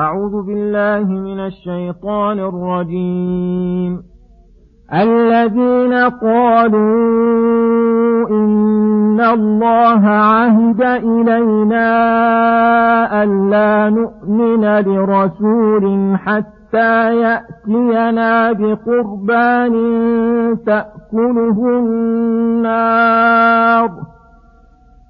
أعوذ بالله من الشيطان الرجيم. الذين قالوا إن الله عهد إلينا ألا نؤمن لرسول حتى يأتينا بقربان تأكله النار.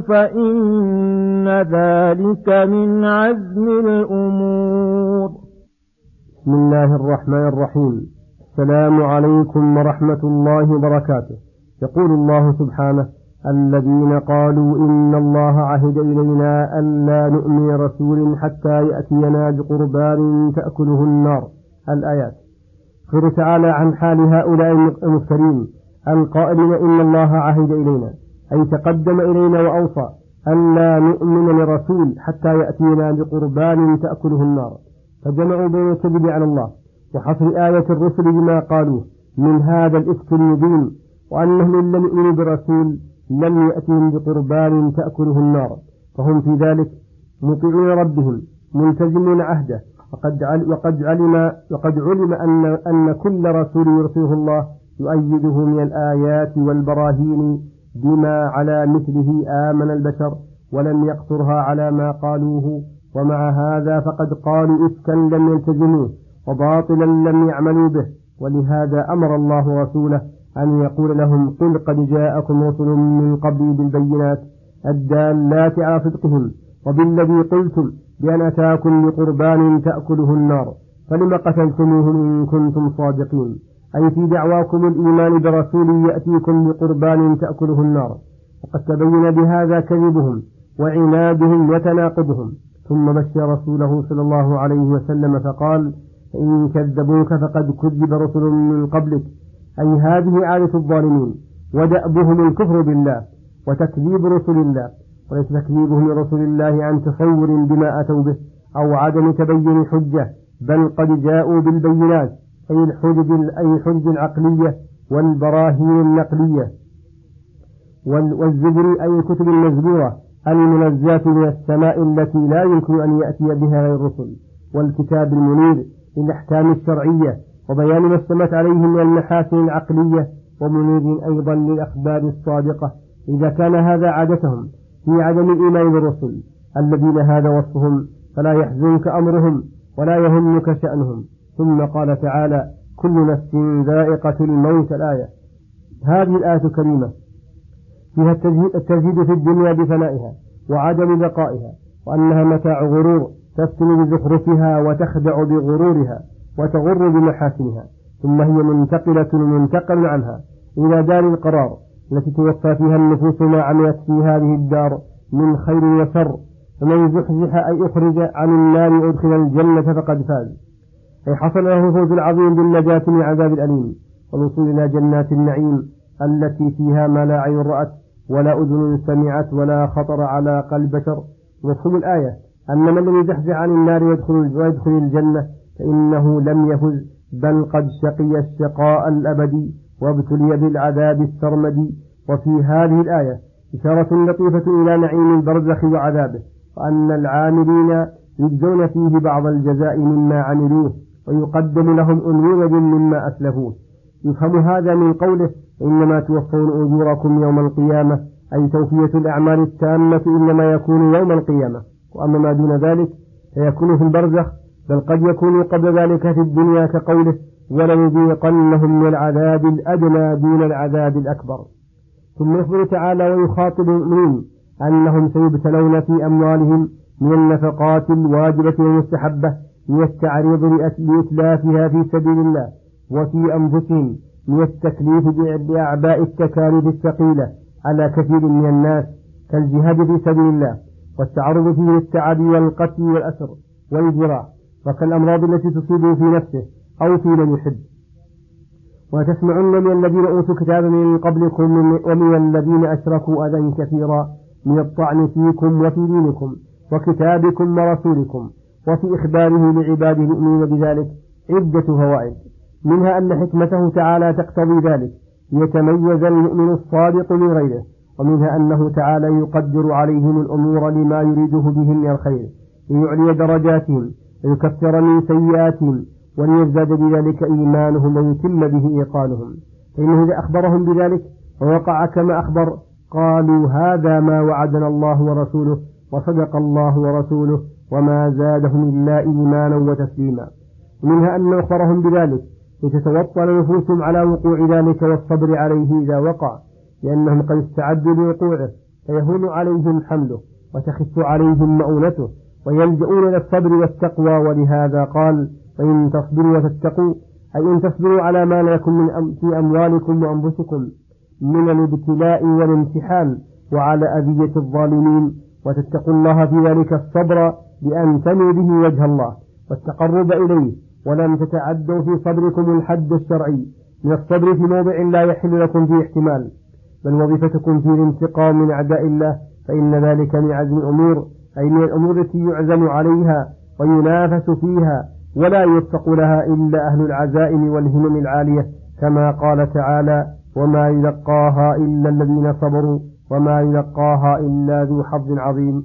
فإن ذلك من عزم الأمور. بسم الله الرحمن الرحيم. السلام عليكم ورحمة الله وبركاته. يقول الله سبحانه الذين قالوا إن الله عهد إلينا ألا نؤمن رسول حتى يأتينا بقربان تأكله النار. الآيات. خير تعالى عن حال هؤلاء المفترين القائلين إن الله عهد إلينا. أي تقدم إلينا وأوصى أن لا نؤمن لرسول حتى يأتينا بقربان تأكله النار. فجمعوا بين الكذب على الله وحصر آية الرسل بما قالوه من هذا الإفك المبين وأنهم لم يؤمنوا برسول لم يأتهم بقربان تأكله النار. فهم في ذلك مطيعون ربهم ملتزمون عهده وقد وقد علم وقد علم أن أن كل رسول يرسله الله يؤيده من الآيات والبراهين بما على مثله آمن البشر ولم يقصرها على ما قالوه ومع هذا فقد قالوا إفكا لم يلتزموه وباطلا لم يعملوا به. ولهذا أمر الله رسوله أن يقول لهم قل قد جاءكم رسل من قبلي بالبينات الدالات على صدقهم وبالذي قلتم بأن أتاكم بقربان تأكله النار فلم قتلتموهم إن كنتم صادقين. أي في دعواكم الإيمان برسول يأتيكم بقربان تأكله النار. وقد تبين بهذا كذبهم وعنادهم وتناقضهم. ثم بشر رسوله صلى الله عليه وسلم فقال فإن كذبوك فقد كذب رسل من قبلك. أي هذه عادة الظالمين. ودأبهم الكفر بالله وتكذيب رسل الله. وليس تكذيبهم لرسل الله عن تصور بما أتوا به أو عدم تبين حجة بل قد جاءوا بالبينات. أي الحجج أي الحجج العقلية والبراهين النقلية والزبر أي الكتب المزبورة المنزلة من السماء التي لا يمكن أن يأتي بها غير الرسل والكتاب المنير للأحكام الشرعية وبيان ما اشتمت عليه من المحاسن العقلية ومنير أيضا للأخبار الصادقة. إذا كان هذا عادتهم في عدم الإيمان بالرسل الذين هذا وصفهم فلا يحزنك أمرهم ولا يهمك شأنهم. ثم قال تعالى كل نفس ذائقة الموت الآية. هذه الآية الكريمة فيها التزهيد في الدنيا بفنائها وعدم بقائها وأنها متاع غرور تفتن بزخرفها وتخدع بغرورها وتغر بمحاسنها ثم هي منتقلة منتقل عنها إلى دار القرار التي توفى فيها النفوس ما عملت في هذه الدار من خير وشر فمن زحزح أي أخرج عن النار وأدخل الجنة فقد فاز. حصل له الفوز العظيم بالنجاة من عذاب الأليم والوصول إلى جنات النعيم التي فيها ما لا عين رأت ولا أذن سمعت ولا خطر على قلب بشر. مفهوم الآية أن من لم يزحزح عن النار ويدخل, ويدخل الجنة فإنه لم يفز بل قد شقي الشقاء الأبدي وابتلي بالعذاب السرمدي. وفي هذه الآية إشارة لطيفة إلى نعيم البرزخ وعذابه وأن العاملين يجزون فيه بعض الجزاء مما عملوه. ويقدم لهم أنموذج مما أسلفوه. يفهم هذا من قوله إنما توفون أجوركم يوم القيامة أي توفية الأعمال التامة إنما يكون يوم القيامة. وأما ما دون ذلك فيكون في البرزخ بل قد يكون قبل ذلك في الدنيا كقوله ولنذيقنهم من العذاب الأدنى دون العذاب الأكبر. ثم يخبر تعالى ويخاطب المؤمنين أنهم سيبتلون في أموالهم من النفقات الواجبة والمستحبة من التعريض لإتلافها في سبيل الله وفي أنفسهم من التكليف بأعباء التكاليف الثقيلة على كثير من الناس كالجهاد في سبيل الله والتعرض فيه للتعدي والقتل والأسر والجراح وكالأمراض التي تصيبه في نفسه أو في من يحب. وتسمعن من الذين أوتوا الكتاب من قبلكم ومن الذين أشركوا أذى كثيرا من الطعن فيكم وفي دينكم وكتابكم ورسولكم. وفي إخباره لعباده المؤمنين بذلك عدة فوائد. منها أن حكمته تعالى تقتضي ذلك. ليتميز المؤمن الصادق من غيره. ومنها أنه تعالى يقدر عليهم الأمور لما يريده بهم من الخير. ليعلي درجاتهم ويكفر من سيئاتهم وليزداد بذلك إيمانهم ويتم به إيقانهم. فإنه إذا أخبرهم بذلك ووقع كما أخبر قالوا هذا ما وعدنا الله ورسوله وصدق الله ورسوله وما زادهم إلا إيمانا وتسليما. ومنها أن أخبرهم بذلك لتتوطن نفوسهم على وقوع ذلك والصبر عليه إذا وقع لأنهم قد استعدوا لوقوعه فيهون عليهم حمله وتخف عليهم مؤونته ويلجؤون إلى الصبر والتقوى ولهذا قال فإن تصبروا وتتقوا أي إن تصبروا على ما لكم من أم في أموالكم وأنفسكم من الابتلاء والامتحان وعلى أذية الظالمين وتتقوا الله في ذلك الصبر بأن تنوا به وجه الله والتقرب إليه ولم تتعدوا في صبركم الحد الشرعي. من الصبر في موضع لا يحل لكم فيه احتمال بل وظيفتكم في الانتقام من أعداء الله فإن ذلك من عزم الأمور أي من الأمور التي يعزم عليها وينافس فيها ولا يوفق لها إلا أهل العزائم والهمم العالية كما قال تعالى وما يلقاها إلا الذين صبروا وما يلقاها إلا ذو حظ عظيم